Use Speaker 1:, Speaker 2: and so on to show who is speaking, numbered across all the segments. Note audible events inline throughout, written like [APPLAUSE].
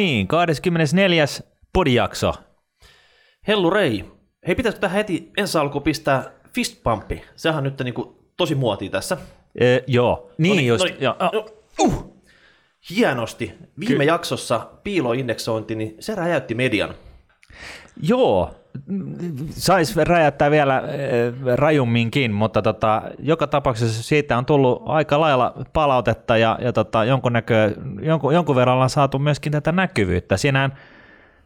Speaker 1: Niin, 24. podijakso.
Speaker 2: Hellu Rei. Hei, pitäisikö tähän heti ensi alkuun pistää fistpumpi? Sehän on nyt niinku tosi muotia tässä.
Speaker 1: E, joo, niin
Speaker 2: Noniin,
Speaker 1: just.
Speaker 2: noniin.
Speaker 1: joo.
Speaker 2: No, uh. Hienosti. Viime jaksossa piiloindeksointi, niin se räjäytti median.
Speaker 1: Joo, saisi räjäyttää vielä äh, rajumminkin, mutta tota, joka tapauksessa siitä on tullut aika lailla palautetta ja, ja tota, jonkun, näkö, jonkun, jonkun verran ollaan saatu myöskin tätä näkyvyyttä. Siinähän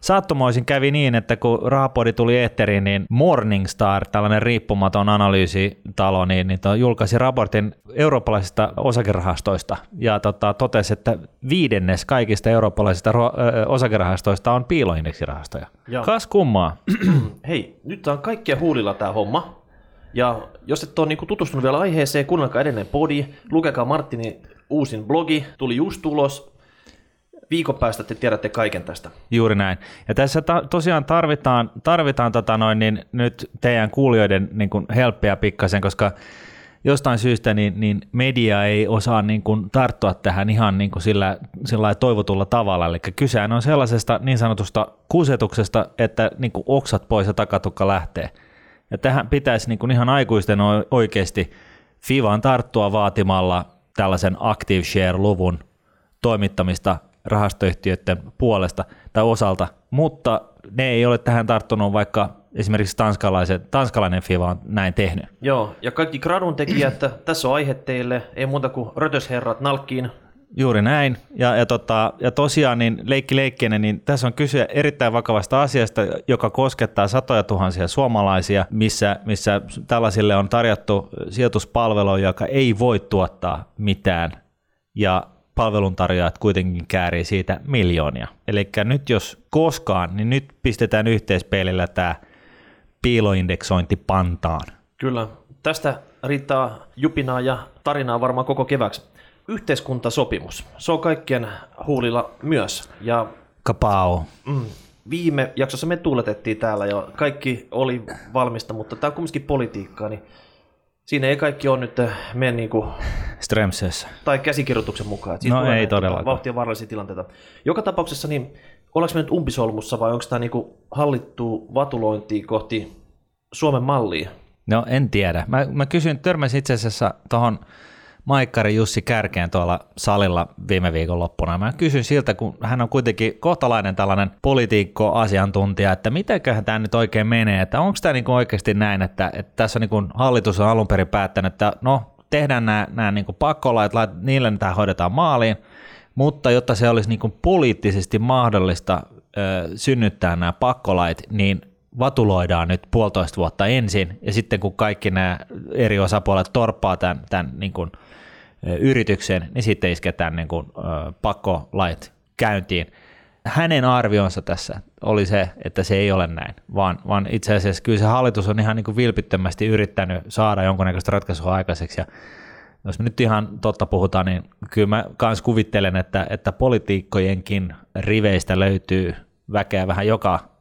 Speaker 1: sattumoisin kävi niin, että kun Rahapodi tuli eetteriin, niin Morningstar, tällainen riippumaton analyysitalo, niin, niin to, julkaisi raportin eurooppalaisista osakerahastoista ja tota, totesi, että viidennes kaikista eurooppalaisista ro- ö, osakerahastoista on piiloindeksirahastoja.
Speaker 2: Joo.
Speaker 1: Kas kummaa. [CLEARS THROAT]
Speaker 2: Hei, nyt on kaikkia huulilla tämä homma. Ja jos et ole niinku tutustunut vielä aiheeseen, kuunnelkaa edellinen podi, lukekaa Martinin uusin blogi, tuli just ulos. Viikon päästä te tiedätte kaiken tästä.
Speaker 1: Juuri näin. Ja tässä ta- tosiaan tarvitaan, tarvitaan tota noin, niin nyt teidän kuulijoiden niin kuin helppeä pikkasen, koska jostain syystä niin, niin media ei osaa niin kuin tarttua tähän ihan niin kuin sillä, sillä toivotulla tavalla. Eli kysehän on sellaisesta niin sanotusta kusetuksesta, että niin kuin oksat pois ja takatukka lähtee. Ja tähän pitäisi niin kuin ihan aikuisten oikeasti FIVAan tarttua vaatimalla tällaisen Active Share-luvun toimittamista rahastoyhtiöiden puolesta tai osalta, mutta ne ei ole tähän tarttunut, vaikka esimerkiksi tanskalaiset, tanskalainen FIVA on näin tehnyt.
Speaker 2: Joo, ja kaikki gradun tekijät, [CLEARS THROAT] tässä on aihe teille, ei muuta kuin rötösherrat nalkkiin.
Speaker 1: Juuri näin. Ja, ja, tota, ja tosiaan niin leikki leikkinen, niin tässä on kyse erittäin vakavasta asiasta, joka koskettaa satoja tuhansia suomalaisia, missä, missä tällaisille on tarjottu sijoituspalvelu, joka ei voi tuottaa mitään. Ja palveluntarjoajat kuitenkin käärii siitä miljoonia. Eli nyt jos koskaan, niin nyt pistetään yhteispeilillä tämä piiloindeksointi pantaan.
Speaker 2: Kyllä, tästä riittää jupinaa ja tarinaa varmaan koko keväksi. Yhteiskuntasopimus, se on kaikkien huulilla myös. Ja
Speaker 1: Kapao.
Speaker 2: mm, viime jaksossa me tuuletettiin täällä ja kaikki oli valmista, mutta tämä on kumminkin politiikkaa, niin siinä ei kaikki ole nyt mene niin kuin, [LAUGHS]
Speaker 1: Strömsössä.
Speaker 2: tai käsikirjoituksen mukaan. siitä
Speaker 1: No ei todellakaan.
Speaker 2: Vauhtia vaarallisia tilanteita. Joka tapauksessa, niin ollaanko me nyt umpisolmussa vai onko tämä niin hallittu vatulointi kohti Suomen mallia?
Speaker 1: No en tiedä. Mä, mä kysyin, törmäsin itse asiassa tuohon Maikkari Jussi Kärkeen tuolla salilla viime viikon loppuna. Mä kysyin siltä, kun hän on kuitenkin kohtalainen tällainen politiikko-asiantuntija, että mitenköhän tämä nyt oikein menee, että onko tämä niinku oikeasti näin, että, että tässä niinku hallitus on alun perin päättänyt, että no tehdään nämä, nämä niinku pakkolait, lait, niillä tämä hoidetaan maaliin, mutta jotta se olisi niinku poliittisesti mahdollista ö, synnyttää nämä pakkolait, niin vatuloidaan nyt puolitoista vuotta ensin, ja sitten kun kaikki nämä eri osapuolet torppaa tämän, tämän niin kuin, ö, yrityksen, niin sitten isketään niin kuin, pakkolait käyntiin. Hänen arvionsa tässä oli se, että se ei ole näin, vaan, vaan itse asiassa kyllä se hallitus on ihan niin kuin vilpittömästi yrittänyt saada jonkunnäköistä ratkaisua aikaiseksi, ja jos me nyt ihan totta puhutaan, niin kyllä mä kans kuvittelen, että, että politiikkojenkin riveistä löytyy väkeä vähän joka,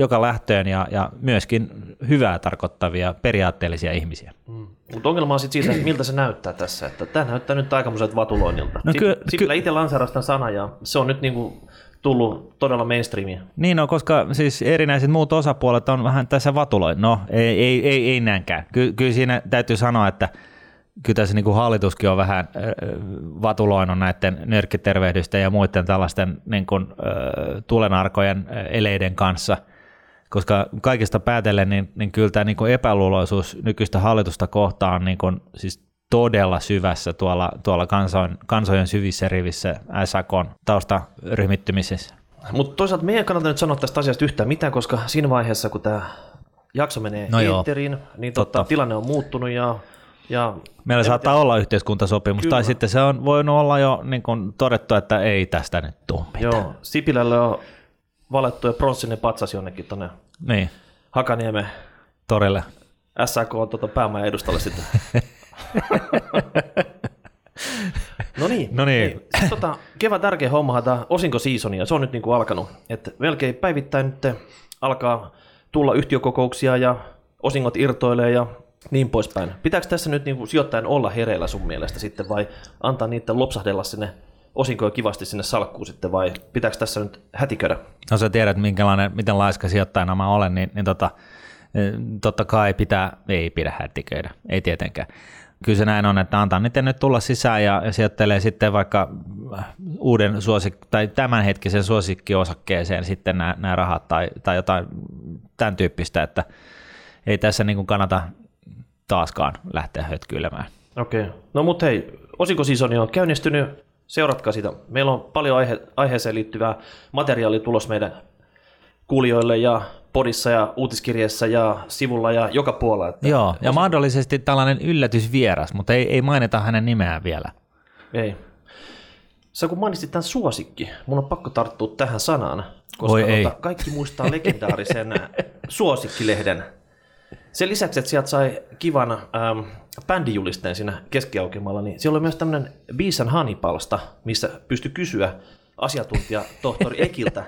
Speaker 1: joka lähtöön ja, ja myöskin hyvää tarkoittavia periaatteellisia ihmisiä.
Speaker 2: Mm. Mutta ongelma on sitten siitä, että miltä se näyttää tässä. Että tämä näyttää nyt aikamoiselta vatuloinnilta.
Speaker 1: No
Speaker 2: No,
Speaker 1: ky-
Speaker 2: Sipilä itse lanseerasi tämän sanan ja se on nyt niinku tullut todella mainstreamia.
Speaker 1: Niin on, koska siis erinäiset muut osapuolet on vähän tässä vatuloin. No, ei, ei, ei, ei näinkään. Ky, kyllä siinä täytyy sanoa, että kyllä tässä niin kuin hallituskin on vähän äh, vatuloinut näiden nyrkkitervehdysten ja muiden tällaisten niin kuin, äh, tulenarkojen äh, eleiden kanssa, koska kaikista päätellen, niin, niin kyllä tämä niin kuin epäluuloisuus nykyistä hallitusta kohtaan on niin kuin, siis todella syvässä tuolla, tuolla kansojen, kansojen syvissä rivissä SAKn taustaryhmittymisessä.
Speaker 2: Mutta toisaalta meidän kannata nyt sanoa tästä asiasta yhtään mitään, koska siinä vaiheessa, kun tämä jakso menee
Speaker 1: No
Speaker 2: eetteriin, niin totta,
Speaker 1: Totta.
Speaker 2: tilanne on muuttunut ja, ja
Speaker 1: Meillä saattaa olla yhteiskuntasopimus,
Speaker 2: Kyllä.
Speaker 1: tai sitten se on voinut olla jo niin kuin todettu, että ei tästä nyt tule mitään.
Speaker 2: joo, Sipilälle on valettu ja pronssinen patsas jonnekin tuonne
Speaker 1: Niin,
Speaker 2: Hakaniemen
Speaker 1: torille.
Speaker 2: SAK on tuota päämajan edustalle sitten. [LAUGHS] no niin.
Speaker 1: No niin.
Speaker 2: Sit tota, kevään tärkeä homma tämä osinkosiisoni ja se on nyt niinku alkanut. Et melkein päivittäin nyt alkaa tulla yhtiökokouksia ja osingot irtoilee ja niin poispäin. Pitääkö tässä nyt niinku sijoittajan olla hereillä sun mielestä sitten vai antaa niiden lopsahdella sinne osinkoja kivasti sinne salkkuun sitten vai pitääkö tässä nyt hätiköidä?
Speaker 1: No sä tiedät, minkälainen, miten laiska sijoittajana mä olen, niin, niin tota, eh, totta kai pitää, ei pidä hätiköidä, ei tietenkään. Kyllä se näin on, että antaa niiden nyt tulla sisään ja, ja sijoittelee sitten vaikka uuden suosik- tai tämänhetkisen suosikkiosakkeen sitten nämä, nämä rahat tai, tai jotain tämän tyyppistä, että ei tässä niin kuin kannata taaskaan lähteä hötkyilemään.
Speaker 2: Okei. Okay. No mutta hei, osinkosisoni on käynnistynyt. Seuratkaa sitä. Meillä on paljon aihe- aiheeseen liittyvää materiaalia tulos meidän kuulijoille ja podissa ja uutiskirjeessä ja sivulla ja joka puolella. Että
Speaker 1: Joo, ja mahdollisesti tällainen yllätysvieras, mutta ei, ei mainita hänen nimeään vielä.
Speaker 2: Ei. Sä kun mainitsit tämän suosikki, mun on pakko tarttua tähän sanaan, koska
Speaker 1: Oi ei.
Speaker 2: Tota, kaikki muistaa legendaarisen [LAUGHS] suosikkilehden. Sen lisäksi, että sieltä sai kivan ähm, bändijulisteen siinä keskiaukemalla, niin siellä oli myös tämmöinen Bees and Honey-palsta, missä pystyi kysyä asiantuntija tohtori [LAUGHS] Ekiltä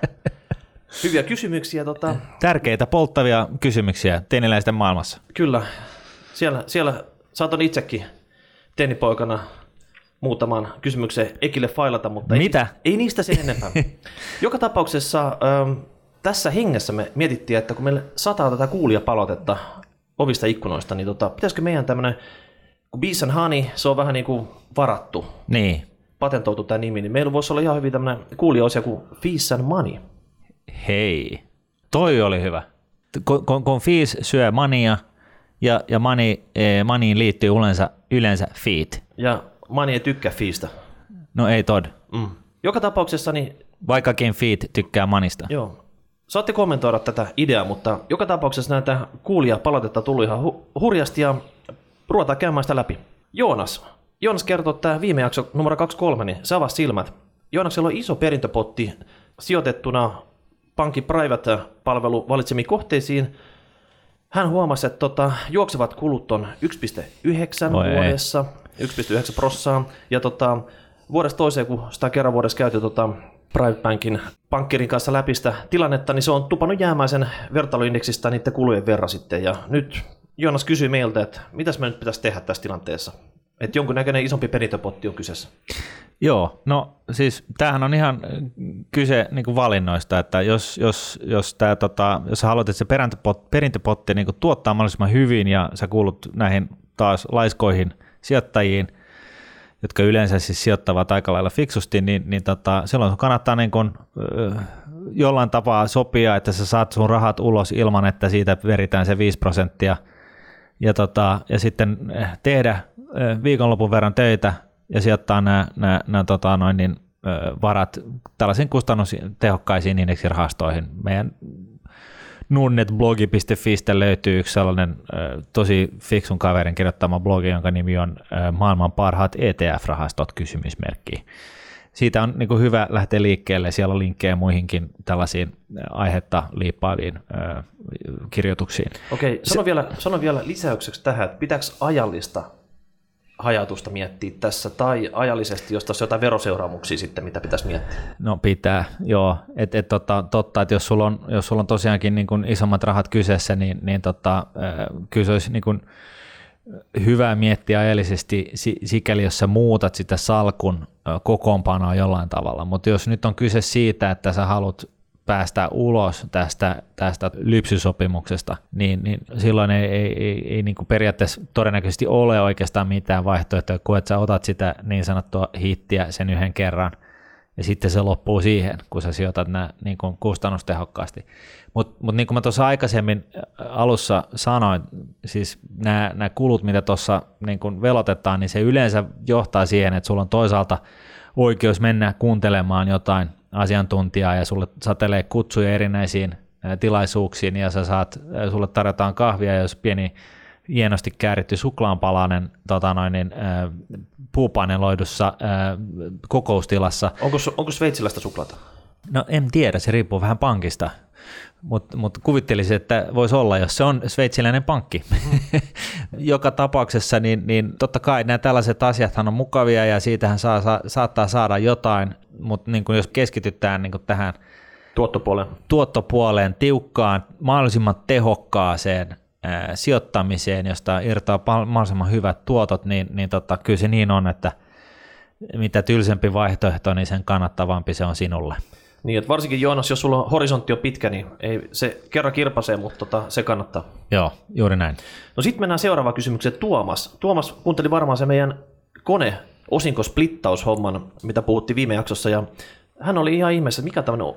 Speaker 2: hyviä kysymyksiä. Tota,
Speaker 1: Tärkeitä polttavia kysymyksiä teiniläisten maailmassa.
Speaker 2: Kyllä, siellä, siellä saatan itsekin tennipoikana muutaman kysymyksen Ekille failata, mutta
Speaker 1: Mitä?
Speaker 2: Ei, ei niistä sen enempää. [LAUGHS] Joka tapauksessa ähm, tässä hengessä me mietittiin, että kun meille sataa tätä kuulijapalautetta ovista ikkunoista, niin tota, pitäisikö meidän tämmöinen, kun Bees and Honey, se on vähän niin kuin varattu,
Speaker 1: Niin,
Speaker 2: patentoitu tämä nimi, niin meillä voisi olla ihan hyvin tämmöinen kuulijaosia kuin Fees and Money.
Speaker 1: hei. Toi oli hyvä. Kun, kun, kun Fees syö mania ja, ja mani, eh, maniin liittyy yleensä, yleensä feet.
Speaker 2: Ja Money ei tykkää Feestä.
Speaker 1: No ei tod.
Speaker 2: Mm. Joka tapauksessa niin
Speaker 1: Vaikkakin feet tykkää manista.
Speaker 2: Joo. Saatte kommentoida tätä ideaa, mutta joka tapauksessa näitä kuulia palautetta tuli ihan hu- hurjasti ja ruvetaan käymään sitä läpi. Joonas. Joonas kertoo, että viime jakso numero 23, niin se avasi silmät. Joonaksella on iso perintöpotti sijoitettuna pankki Private-palvelu valitsemiin kohteisiin. Hän huomasi, että tota, juoksevat kulut on 1,9
Speaker 1: Oi ei.
Speaker 2: vuodessa, 1,9 prossaa, ja tota, vuodesta toiseen, kun sitä kerran vuodessa käyty tota, Private Bankin pankkirin kanssa läpi sitä tilannetta, niin se on tupannut jäämään sen vertailuindeksistä niiden kulujen verran sitten. Ja nyt Joonas kysyi meiltä, että mitäs me nyt pitäisi tehdä tässä tilanteessa. Että jonkunnäköinen isompi perintöpotti on kyseessä.
Speaker 1: Joo, no siis tämähän on ihan kyse niin kuin valinnoista, että jos, jos, jos, tää, tota, jos haluat, että se perintöpotti, perintöpotti niin kuin tuottaa mahdollisimman hyvin ja sä kuulut näihin taas laiskoihin sijoittajiin, jotka yleensä siis sijoittavat aika lailla fiksusti, niin, niin tota, silloin kannattaa niin kuin, ö, jollain tapaa sopia, että sä saat sun rahat ulos ilman, että siitä veritään se 5 prosenttia ja, tota, ja sitten eh, tehdä eh, viikonlopun verran töitä ja sijoittaa nämä, nämä, nämä tota, noin niin, varat tällaisiin kustannustehokkaisiin indeksirahastoihin. Meidän nunnetblogi.fistä löytyy yksi sellainen tosi fiksun kaverin kirjoittama blogi, jonka nimi on maailman parhaat ETF-rahastot kysymysmerkki. Siitä on niin hyvä lähteä liikkeelle. Siellä on linkkejä muihinkin tällaisiin aihetta liippaaviin kirjoituksiin.
Speaker 2: Okei, sano, vielä, sano vielä lisäykseksi tähän, että pitääkö ajallista hajautusta miettiä tässä, tai ajallisesti, jos tässä on jotain veroseuraamuksia sitten, mitä pitäisi miettiä.
Speaker 1: No pitää, joo. Et, et, tota, totta, että jos sulla on, jos sulla on tosiaankin niin kuin isommat rahat kyseessä, niin, niin tota, kyllä se olisi niin kuin hyvä miettiä ajallisesti si- sikäli, jos sä muutat sitä salkun kokoonpanoa jollain tavalla. Mutta jos nyt on kyse siitä, että sä haluat päästä ulos tästä, tästä lypsysopimuksesta, niin, niin silloin ei, ei, ei, ei niin kuin periaatteessa todennäköisesti ole oikeastaan mitään vaihtoehtoja, kun että sä otat sitä niin sanottua hittiä sen yhden kerran, ja sitten se loppuu siihen, kun sä sijoitat nämä niin kuin kustannustehokkaasti. Mutta mut niin kuin mä tuossa aikaisemmin alussa sanoin, siis nämä, nämä kulut, mitä tuossa niin kuin velotetaan, niin se yleensä johtaa siihen, että sulla on toisaalta oikeus mennä kuuntelemaan jotain asiantuntijaa ja sulle satelee kutsuja erinäisiin tilaisuuksiin ja sä saat, sulle tarjotaan kahvia, jos pieni hienosti kääritty suklaanpalanen tota noin, niin, puupaineloidussa ää, kokoustilassa.
Speaker 2: Onko, onko sveitsiläistä suklaata?
Speaker 1: No en tiedä, se riippuu vähän pankista, mutta mut kuvittelisin, että voisi olla, jos se on sveitsiläinen pankki. [LAUGHS] Joka tapauksessa, niin, niin totta kai nämä tällaiset asiathan on mukavia ja siitähän saa, saa, saattaa saada jotain, mutta niin jos keskitytään niin tähän
Speaker 2: Tuottopuolen.
Speaker 1: tuottopuoleen tiukkaan, mahdollisimman tehokkaaseen ää, sijoittamiseen, josta irtoaa pal- mahdollisimman hyvät tuotot, niin, niin tota, kyllä se niin on, että mitä tylsempi vaihtoehto, niin sen kannattavampi se on sinulle.
Speaker 2: Niin, että varsinkin Joonas, jos sulla on horisontti on pitkä, niin ei, se kerran kirpasee, mutta tota, se kannattaa.
Speaker 1: Joo, juuri näin.
Speaker 2: No sitten mennään seuraavaan kysymykseen. Tuomas. Tuomas kuunteli varmaan se meidän kone osinkosplittaushomman, mitä puhuttiin viime jaksossa, ja hän oli ihan ihmeessä, mikä tämmöinen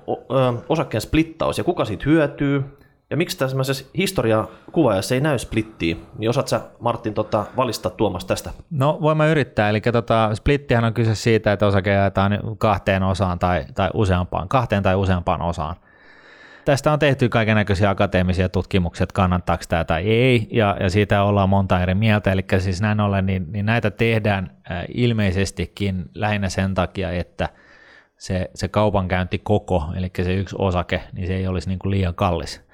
Speaker 2: osakkeen splittaus ja kuka siitä hyötyy, ja miksi tämmöisessä historiakuvaajassa ei näy splittiä, niin osaat sä Martin tota, valistaa Tuomas tästä?
Speaker 1: No voin mä yrittää, eli tota, splittihän on kyse siitä, että osake jaetaan kahteen osaan tai, tai useampaan, kahteen tai useampaan osaan. Tästä on tehty kaiken näköisiä akateemisia tutkimuksia, että kannattaako tämä tai ei, ja, ja siitä ollaan monta eri mieltä, eli siis näin ollen, niin, niin näitä tehdään ilmeisestikin lähinnä sen takia, että se, se kaupankäynti koko, eli se yksi osake, niin se ei olisi niin kuin liian kallis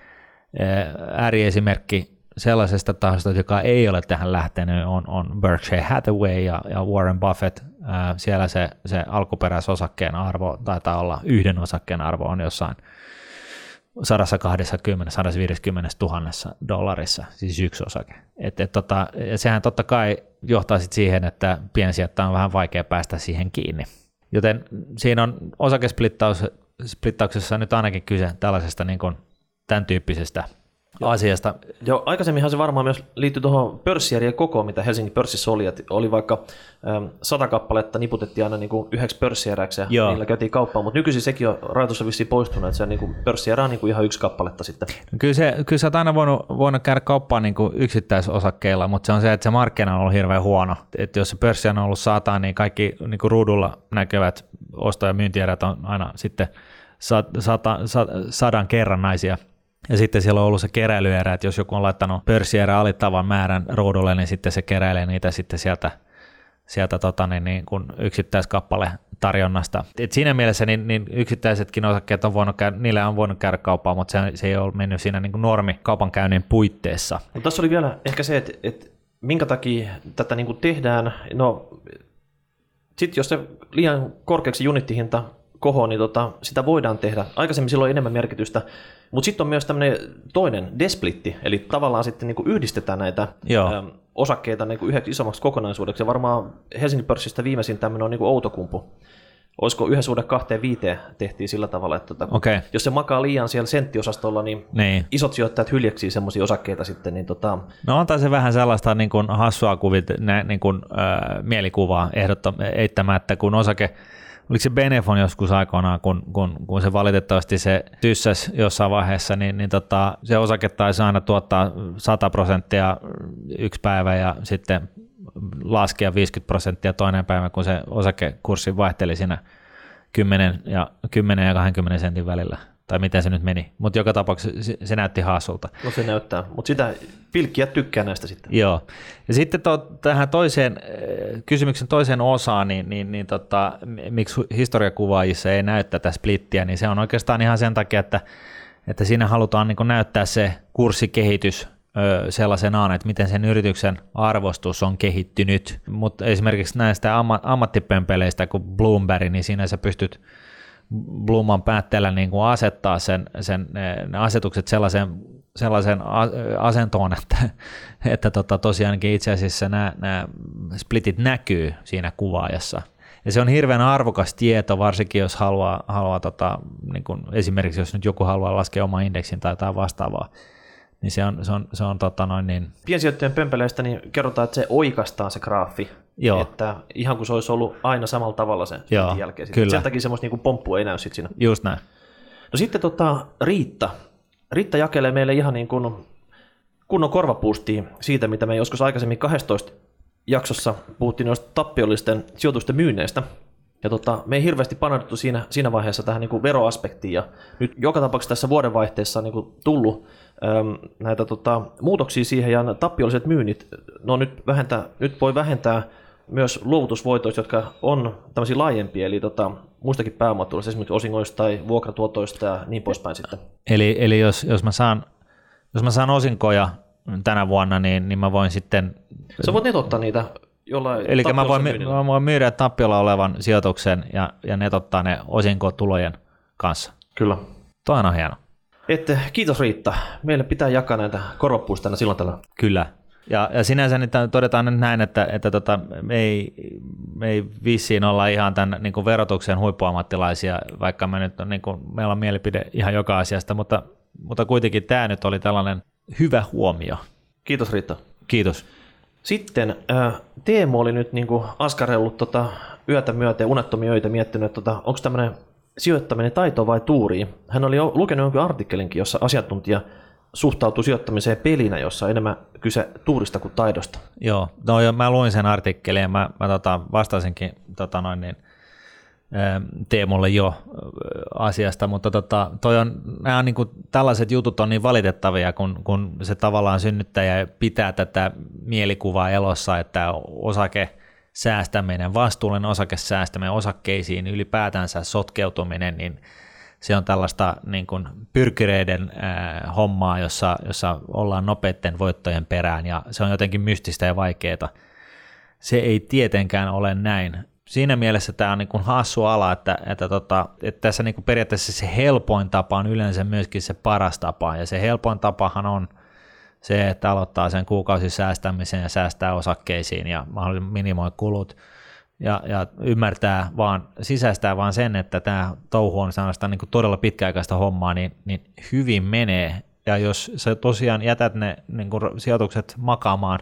Speaker 1: ääriesimerkki sellaisesta tahosta, joka ei ole tähän lähtenyt, on, on Berkshire Hathaway ja, ja Warren Buffett. Ää, siellä se, se alkuperäisosakkeen arvo taitaa olla, yhden osakkeen arvo on jossain 120-150 tuhannessa dollarissa, siis yksi osake. Et, et tota, ja sehän totta kai johtaa sit siihen, että piensijoittajan on vähän vaikea päästä siihen kiinni. Joten siinä on osakesplittauksessa nyt ainakin kyse tällaisesta niin kuin tämän tyyppisestä asiasta.
Speaker 2: Joo, aikaisemminhan se varmaan myös liittyy tuohon pörssijärjen kokoon, mitä Helsingin pörssissä oli, että oli vaikka äm, sata kappaletta niputettiin aina niin kuin yhdeksi pörssijärjäksi ja Joo. niillä käytiin kauppaan, mutta nykyisin sekin on rajoitussa vissiin poistunut, että se niin kuin pörssijärä on niin kuin ihan yksi kappaletta sitten.
Speaker 1: No kyllä, se, kyllä sä oot aina voinut, voinut käydä kauppaan niin kuin yksittäisosakkeilla, mutta se on se, että se markkina on ollut hirveän huono. Että jos se pörssi on ollut sata, niin kaikki niin kuin ruudulla näkyvät osto- ja myyntierät on aina sitten sata, sadan kerran naisia ja sitten siellä on ollut se keräilyerä, että jos joku on laittanut pörssierä alittavan määrän ruudulle, niin sitten se keräilee niitä sitten sieltä, sieltä tota, niin, niin kun yksittäiskappale tarjonnasta. Et siinä mielessä niin, niin yksittäisetkin osakkeet on voinut käydä, niille on voinut käydä kauppaa, mutta se, se ei ole mennyt siinä niin kuin normi kaupankäynnin puitteissa.
Speaker 2: Mutta tässä oli vielä ehkä se, että, että minkä takia tätä niin kuin tehdään. No, sitten jos se liian korkeaksi unittihinta koho, niin tota, sitä voidaan tehdä. Aikaisemmin silloin on enemmän merkitystä, mutta sitten on myös tämmöinen toinen desplitti, eli tavallaan sitten niin kuin yhdistetään näitä Joo. Äm, osakkeita niin kuin yhdeksi isommaksi kokonaisuudeksi. Ja varmaan Helsingin pörssistä viimeisin tämmöinen on niin kuin Outokumpu. Olisiko yhden suhde kahteen viiteen tehtiin sillä tavalla, että tota, okay. jos se makaa liian siellä senttiosastolla, niin, niin. isot sijoittajat hyljeksii semmoisia osakkeita sitten. Niin tota...
Speaker 1: No on se vähän sellaista niin kuin hassua kuvit, niin kuin, äh, mielikuvaa eittämättä, kun osake oliko se Benefon joskus aikoinaan, kun, kun, kun se valitettavasti se tyssäs jossain vaiheessa, niin, niin tota, se osake taisi aina tuottaa 100 prosenttia yksi päivä ja sitten laskea 50 prosenttia toinen päivä, kun se osakekurssi vaihteli siinä 10 ja, 10 ja 20 sentin välillä tai miten se nyt meni, mutta joka tapauksessa se, se näytti haasulta.
Speaker 2: No se näyttää, mutta sitä pilkkiä tykkää näistä sitten.
Speaker 1: Joo, ja sitten to, tähän toiseen, äh, kysymyksen toiseen osaan, niin, niin, niin tota, miksi historiakuvaajissa ei näy tätä splittiä, niin se on oikeastaan ihan sen takia, että, että siinä halutaan niin näyttää se kurssikehitys sellaisenaan, että miten sen yrityksen arvostus on kehittynyt, mutta esimerkiksi näistä ammattipempeleistä kuin Bloomberg, niin siinä sä pystyt Bluman päätteellä niin kuin asettaa sen, sen, ne asetukset sellaiseen, sellaiseen asentoon, että, että tota, tosiaankin itse asiassa nämä, nämä splitit näkyy siinä kuvaajassa. Ja se on hirveän arvokas tieto, varsinkin jos haluaa, haluaa tota, niin kuin esimerkiksi jos nyt joku haluaa laskea oma indeksin tai jotain vastaavaa, niin se on, se on, se on tota noin niin...
Speaker 2: Piensijoittajien pömpeleistä niin kerrotaan, että se oikastaa se graafi Joo. Että ihan kuin se olisi ollut aina samalla tavalla sen Joo, jälkeen. Kyllä. Sen takia semmoista niin pomppua ei näy sitten siinä.
Speaker 1: Just näin.
Speaker 2: No sitten tota, Riitta. Riitta jakelee meille ihan niin kuin kunnon korvapuustia siitä, mitä me joskus aikaisemmin 12 jaksossa puhuttiin noista tappiollisten sijoitusten myynneistä. Ja tota, me ei hirveästi paneuduttu siinä, siinä vaiheessa tähän niin kuin veroaspektiin. Ja nyt joka tapauksessa tässä vuodenvaihteessa on niin kuin tullut äm, näitä tota, muutoksia siihen, ja tappiolliset myynnit, no nyt, vähentää, nyt voi vähentää myös luovutusvoitoista, jotka on tämmöisiä laajempia, eli tota, muistakin pääomatuloista, esimerkiksi osingoista tai vuokratuotoista ja niin poispäin sitten.
Speaker 1: Eli, eli jos, jos, mä saan, jos mä saan osinkoja tänä vuonna, niin, niin mä voin sitten...
Speaker 2: Sä voit netottaa niitä jollain
Speaker 1: Eli mä voin, mä voin myydä tappiolla olevan sijoituksen ja, ja netottaa ne osinkotulojen kanssa.
Speaker 2: Kyllä.
Speaker 1: Toi on hieno.
Speaker 2: Että kiitos Riitta. Meille pitää jakaa näitä korvapuustana silloin tällä.
Speaker 1: Kyllä. Ja, ja sinänsä niin todetaan nyt näin, että, että tota, me, ei, me ei vissiin olla ihan tämän niin kuin verotuksen huippuammattilaisia, vaikka me nyt on, niin kuin, meillä on mielipide ihan joka asiasta, mutta, mutta kuitenkin tämä nyt oli tällainen hyvä huomio.
Speaker 2: Kiitos Riitta.
Speaker 1: Kiitos.
Speaker 2: Sitten äh, Teemu oli nyt niin kuin askarellut tota, yötä myöten, unettomia öitä miettinyt, että tota, onko tämmöinen sijoittaminen taito vai tuuri. Hän oli lukenut jonkin artikkelinkin, jossa asiantuntija suhtautuu sijoittamiseen pelinä, jossa on enemmän kyse tuurista kuin taidosta.
Speaker 1: Joo, no jo, mä luin sen artikkelin ja mä, mä tota, vastasinkin tota noin niin, Teemulle jo asiasta, mutta tota, toi on, nämä on niin kuin, tällaiset jutut on niin valitettavia, kun, kun se tavallaan synnyttäjä pitää tätä mielikuvaa elossa, että osake säästäminen, vastuullinen osakesäästäminen osakkeisiin, ylipäätänsä sotkeutuminen, niin se on tällaista niin kuin pyrkireiden äh, hommaa, jossa, jossa ollaan nopeiden voittojen perään ja se on jotenkin mystistä ja vaikeaa. Se ei tietenkään ole näin. Siinä mielessä tämä on niin kuin hassu ala, että, että, tota, että tässä niin kuin periaatteessa se helpoin tapa on yleensä myöskin se paras tapa ja se helpoin tapahan on se, että aloittaa sen kuukausisäästämisen ja säästää osakkeisiin ja minimoi kulut – ja, ja ymmärtää vaan, sisäistää vaan sen, että tämä touhu on sellaista niin kuin todella pitkäaikaista hommaa, niin, niin hyvin menee. Ja jos sä tosiaan jätät ne niin kuin sijoitukset makaamaan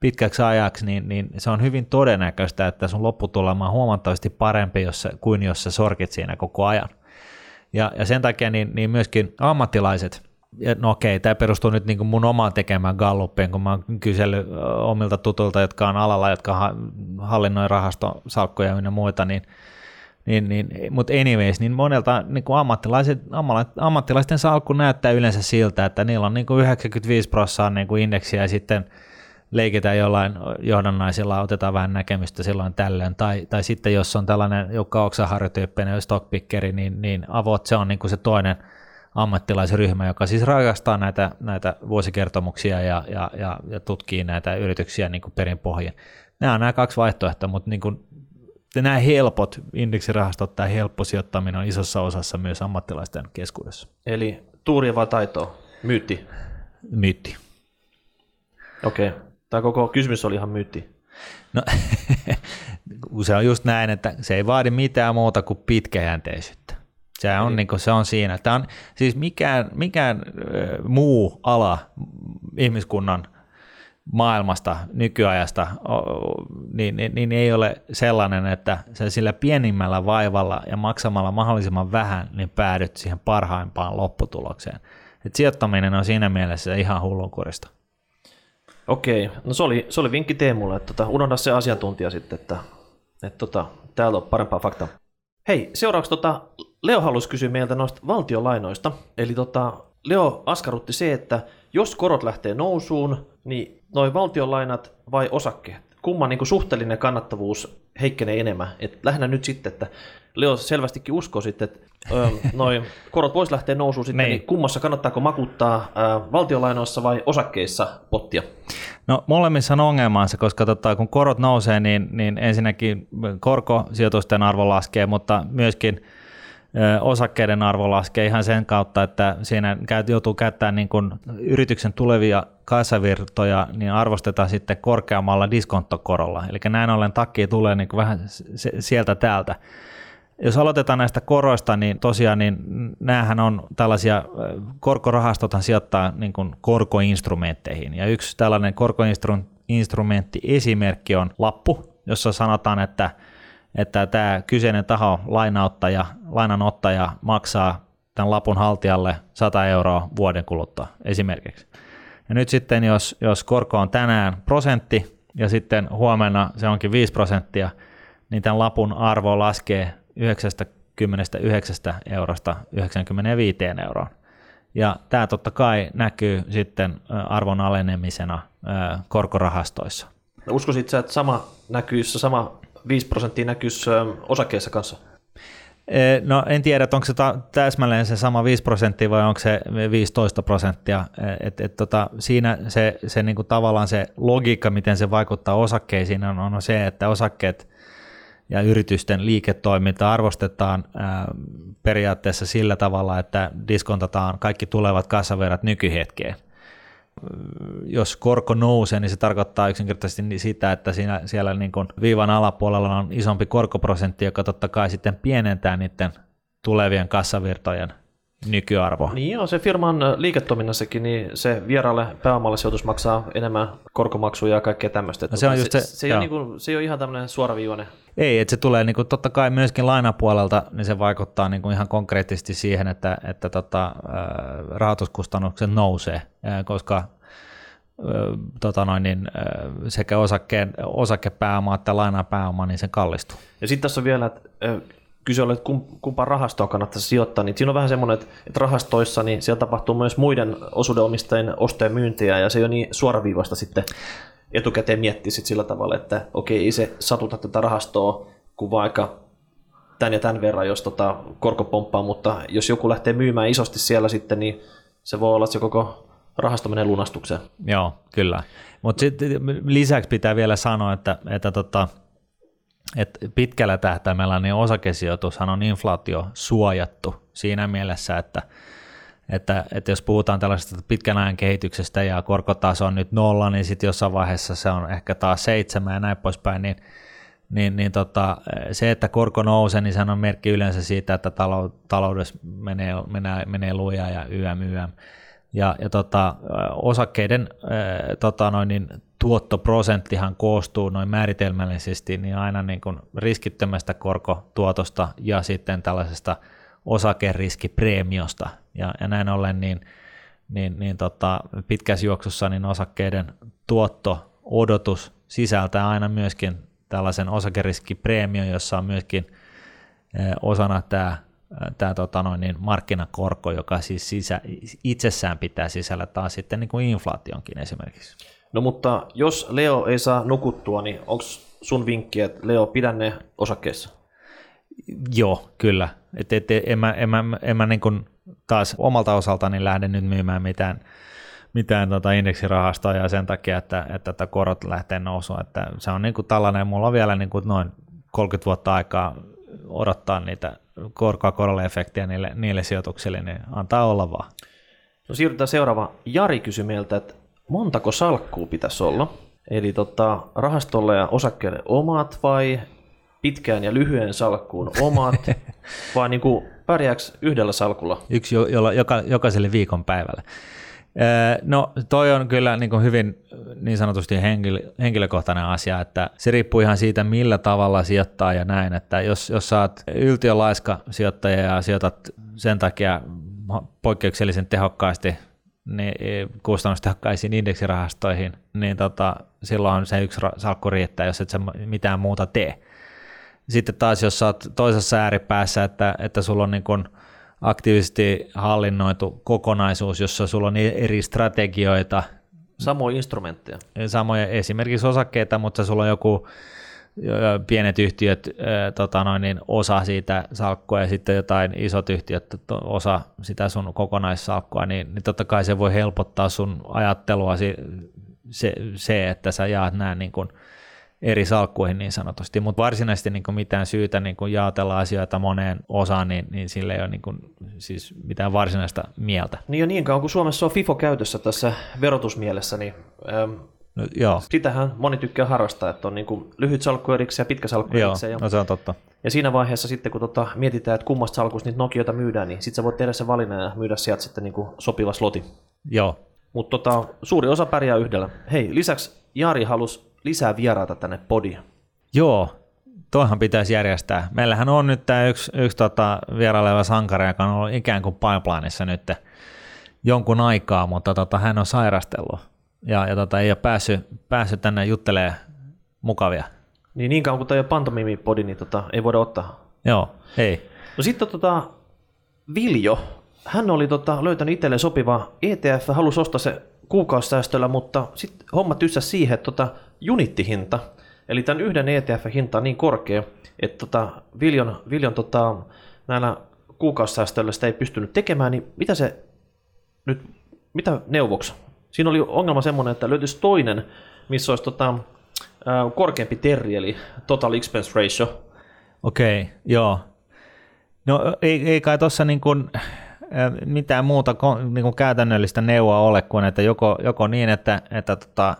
Speaker 1: pitkäksi ajaksi, niin, niin se on hyvin todennäköistä, että sun lopputulema on huomattavasti parempi jos kuin jos sä sorkit siinä koko ajan. Ja, ja sen takia niin, niin myöskin ammattilaiset ja no okei, tämä perustuu nyt niin mun omaan tekemään galluppeen, kun mä oon kysellyt omilta tutulta, jotka on alalla, jotka hallinnoi rahastosalkkoja ja muita, niin, niin, niin mutta anyways, niin monelta niin kuin ammattilaiset, ammattilaisten salkku näyttää yleensä siltä, että niillä on niin kuin 95 prosenttia niin kuin indeksiä ja sitten leikitään jollain johdannaisilla, otetaan vähän näkemystä silloin tällöin, tai, tai sitten jos on tällainen Jukka Oksaharjo-tyyppinen stockpickeri, niin, niin avot se on niin kuin se toinen – ammattilaisryhmä, joka siis rakastaa näitä, näitä vuosikertomuksia ja, ja, ja, ja tutkii näitä yrityksiä niin kuin perin pohjin. Nämä on nämä kaksi vaihtoehtoa, mutta niin kuin, nämä helpot indeksirahastot tai helppo sijoittaminen on isossa osassa myös ammattilaisten keskuudessa.
Speaker 2: Eli tuuria vai taitoa? Myytti?
Speaker 1: Myytti.
Speaker 2: Okei. Okay. Tämä koko kysymys oli ihan myytti.
Speaker 1: No, [LAUGHS] se on just näin, että se ei vaadi mitään muuta kuin pitkäjänteisyyttä. Se on, niin kuin, se on siinä. Tämä on, siis mikään, mikään muu ala ihmiskunnan maailmasta, nykyajasta, niin, niin, niin ei ole sellainen, että se sillä pienimmällä vaivalla ja maksamalla mahdollisimman vähän, niin päädyt siihen parhaimpaan lopputulokseen. Et sijoittaminen on siinä mielessä ihan hullunkurista.
Speaker 2: Okei, no se oli, se oli vinkki Teemulle, että tota, unohda se asiantuntija sitten, että, että tota, täällä on parempaa faktaa. Hei, seuraavaksi tota, Leo halusi kysyä meiltä noista valtiolainoista. Eli tota, Leo askarrutti se, että jos korot lähtee nousuun, niin noin valtionlainat vai osakkeet? Kumman niin suhteellinen kannattavuus heikkenee enemmän? Et lähinnä nyt sitten, että Leo selvästikin uskoo sitten, että ö, [LAUGHS] noin korot voisi lähteä nousuun sitten, niin. niin kummassa kannattaako makuttaa ö, valtionlainoissa vai osakkeissa pottia?
Speaker 1: No molemmissa on ongelmansa, koska tota, kun korot nousee, niin, niin ensinnäkin korkosijoitusten arvo laskee, mutta myöskin – osakkeiden arvo laskee ihan sen kautta, että siinä joutuu käyttämään niin kuin yrityksen tulevia kassavirtoja, niin arvostetaan sitten korkeammalla diskontokorolla. Eli näin ollen takki tulee niin kuin vähän sieltä täältä. Jos aloitetaan näistä koroista, niin tosiaan niin näähän on tällaisia, korkorahastothan sijoittaa niin kuin korkoinstrumentteihin. Ja yksi tällainen korkoinstrumentti esimerkki on lappu, jossa sanotaan, että että tämä kyseinen taho, lainauttaja, lainanottaja maksaa tämän lapun haltijalle 100 euroa vuoden kuluttua esimerkiksi. Ja nyt sitten, jos, jos korko on tänään prosentti ja sitten huomenna se onkin 5 prosenttia, niin tämän lapun arvo laskee 99 eurosta 95 euroon. Ja tämä totta kai näkyy sitten arvon alenemisena korkorahastoissa.
Speaker 2: No uskoisit että sama näkyy, sama 5 prosenttia näkyisi osakkeessa kanssa?
Speaker 1: No en tiedä, onko se täsmälleen se sama 5 prosenttia vai onko se 15 prosenttia. Et, et tota, siinä se, se niinku tavallaan se logiikka, miten se vaikuttaa osakkeisiin, on, on se, että osakkeet ja yritysten liiketoiminta arvostetaan ää, periaatteessa sillä tavalla, että diskontataan kaikki tulevat kassaverrat nykyhetkeen. Jos korko nousee, niin se tarkoittaa yksinkertaisesti sitä, että siinä, siellä niin kuin viivan alapuolella on isompi korkoprosentti, joka totta kai sitten pienentää niiden tulevien kassavirtojen nykyarvo.
Speaker 2: Niin joo, se firman liiketoiminnassakin, niin se vieraalle pääomalle sijoitus maksaa enemmän korkomaksuja ja kaikkea tämmöistä.
Speaker 1: No se, on just se,
Speaker 2: se, se, ei ole niin kuin, se ei ole ihan tämmöinen suoraviivainen.
Speaker 1: Ei, että se tulee niin kuin, totta kai myöskin lainapuolelta, niin se vaikuttaa niin kuin ihan konkreettisesti siihen, että, että tota, rahoituskustannukset nousee, koska tota noin, niin, sekä osakkeen, osakepääoma että lainapääoma, niin se kallistuu.
Speaker 2: Ja sitten tässä on vielä, että kyse oli, että kumpaan rahastoon kannattaisi sijoittaa, niin siinä on vähän semmoinen, että rahastoissa niin siellä tapahtuu myös muiden osuudenomistajien ostojen myyntiä, ja se ei ole niin suoraviivasta sitten etukäteen miettiä sit sillä tavalla, että okei, ei se satuta tätä rahastoa kuin vaikka tämän ja tämän verran, jos tota korko pomppaa, mutta jos joku lähtee myymään isosti siellä sitten, niin se voi olla, että se koko rahasto menee lunastukseen.
Speaker 1: Joo, kyllä. Mutta lisäksi pitää vielä sanoa, että, että tota, että pitkällä tähtäimellä niin osakesijoitushan on inflaatio suojattu siinä mielessä, että, että, että jos puhutaan tällaisesta pitkän ajan kehityksestä ja korkotaso on nyt nolla, niin sitten jossain vaiheessa se on ehkä taas seitsemän ja näin poispäin, niin, niin, niin tota, se, että korko nousee, niin se on merkki yleensä siitä, että taloudessa menee, menee, menee lujaa ja YM, YM. Ja, ja tota, osakkeiden tota noin, niin tuottoprosenttihan koostuu noin määritelmällisesti niin aina niin kuin riskittömästä korkotuotosta ja sitten tällaisesta osakeriskipreemiosta. Ja, ja näin ollen niin, niin, niin tota, pitkässä juoksussa niin osakkeiden tuotto-odotus sisältää aina myöskin tällaisen osakeriskipreemion, jossa on myöskin osana tämä tämä tota noin, niin markkinakorko, joka siis sisä, itsessään pitää sisällä taas sitten niin kuin inflaationkin esimerkiksi.
Speaker 2: No mutta jos Leo ei saa nukuttua, niin onko sun vinkki, että Leo, pidä ne osakkeessa?
Speaker 1: Joo, kyllä. Et, et, en mä, en mä, en mä niin kuin taas omalta osaltani lähde nyt myymään mitään, mitään tota indeksirahastoa ja sen takia, että, että, että korot lähtee nousuun. Että se on niin kuin tällainen, mulla on vielä niin kuin noin 30 vuotta aikaa odottaa niitä korkoa korolle efektiä niille, niille sijoituksille, niin antaa olla vaan.
Speaker 2: No siirrytään seuraava. Jari kysyi meiltä, että montako salkkuu pitäisi olla? Eli tota, rahastolle ja osakkeelle omat vai pitkään ja lyhyen salkkuun omat, [LAUGHS] vai niin kuin pärjääkö yhdellä salkulla?
Speaker 1: Yksi jolla, joka, jokaiselle viikon päivälle. No toi on kyllä niin kuin hyvin niin sanotusti henkilö, henkilökohtainen asia, että se riippuu ihan siitä, millä tavalla sijoittaa ja näin, että jos, jos sä oot yltiölaiska sijoittaja ja sijoitat sen takia poikkeuksellisen tehokkaasti niin kustannustehokkaisiin indeksirahastoihin, niin tota, silloin se yksi salkku riittää, jos et sä mitään muuta tee. Sitten taas, jos sä oot toisessa ääripäässä, että, että sulla on niin kun aktiivisesti hallinnoitu kokonaisuus, jossa sulla on eri strategioita.
Speaker 2: Samoja instrumentteja.
Speaker 1: Samoja esimerkiksi osakkeita, mutta sulla on joku pienet yhtiöt tota noin, niin osa siitä salkkua ja sitten jotain isot yhtiöt osa sitä sun kokonaissalkkua, niin, niin totta kai se voi helpottaa sun ajattelua se, se, se että sä jaat nämä niin kuin eri salkkuihin niin sanotusti, mutta varsinaisesti niin kuin mitään syytä niin kuin jaotella asioita moneen osaan, niin, niin sillä ei ole niin kuin, siis mitään varsinaista mieltä.
Speaker 2: Niin ja niin kauan kuin Suomessa on FIFO käytössä tässä verotusmielessä, niin ähm,
Speaker 1: No, joo.
Speaker 2: Sitähän moni tykkää harrastaa, että on niin kuin lyhyt salkku erikseen ja pitkä salkku
Speaker 1: joo,
Speaker 2: erikseen. Ja,
Speaker 1: no se on totta.
Speaker 2: Ja siinä vaiheessa sitten, kun tota, mietitään, että kummasta salkusta niitä Nokioita myydään, niin sitten sä voit tehdä sen valinnan ja myydä sieltä sitten niin kuin sopiva sloti.
Speaker 1: Joo.
Speaker 2: Mutta tota, suuri osa pärjää yhdellä. Hei, lisäksi Jari halusi lisää vieraita tänne podiin.
Speaker 1: Joo, toihan pitäisi järjestää. Meillähän on nyt tämä yksi, yksi tota vieraileva sankari, joka on ollut ikään kuin pipelineissa nyt jonkun aikaa, mutta tota, hän on sairastellut ja, ja tota, ei ole päässyt, päässyt tänne juttelemaan mukavia.
Speaker 2: Niin niin kauan kuin tämä ei ole pantomimipodi, niin tota, ei voida ottaa.
Speaker 1: Joo, ei.
Speaker 2: No sitten tota, Viljo, hän oli tota, löytänyt itselleen sopiva ETF, halusi ostaa se kuukausisäästöllä, mutta sitten homma tyssä siihen, että tota, unittihinta, eli tämän yhden ETF-hinta on niin korkea, että tota, Viljon, Viljon tota, näillä kuukausisäästöillä sitä ei pystynyt tekemään, niin mitä se nyt, mitä neuvoksi? Siinä oli ongelma semmoinen, että löytyisi toinen, missä olisi tota, korkeampi terri, eli total expense ratio.
Speaker 1: Okei, okay, joo. No ei, ei kai tuossa niin kuin, mitään muuta niin kuin käytännöllistä neuvoa ole kuin, että joko, joko niin, että, että tota,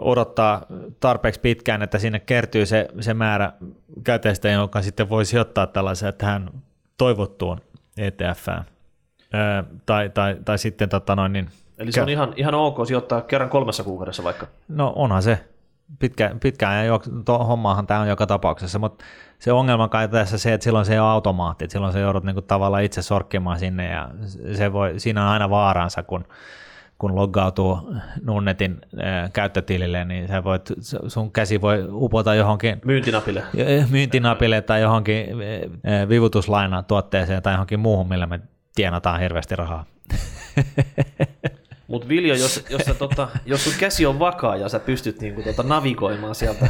Speaker 1: odottaa tarpeeksi pitkään, että sinne kertyy se, se määrä käteistä, jonka sitten voi sijoittaa tällaiseen tähän toivottuun ETFään. tai, tai, tai sitten tota noin, niin
Speaker 2: Eli se on ihan, ihan ok sijoittaa kerran kolmessa kuukaudessa vaikka?
Speaker 1: No onhan se. Pitkä, pitkään ja hommaahan tämä on joka tapauksessa, mutta se ongelma kai tässä se, että silloin se ei ole automaatti, että silloin se joudut niinku tavallaan itse sorkkimaan sinne ja se voi, siinä on aina vaaransa, kun, kun loggautuu Nunnetin äh, käyttötilille, niin sä voit, sun käsi voi upota johonkin
Speaker 2: myyntinapille,
Speaker 1: myyntinapille tai johonkin äh, vivutuslaina tuotteeseen tai johonkin muuhun, millä me tienataan hirveästi rahaa. [LAUGHS]
Speaker 2: Mutta Viljo, jos, jos, sä, tota, jos sun käsi on vakaa ja sä pystyt niinku, tota, navigoimaan sieltä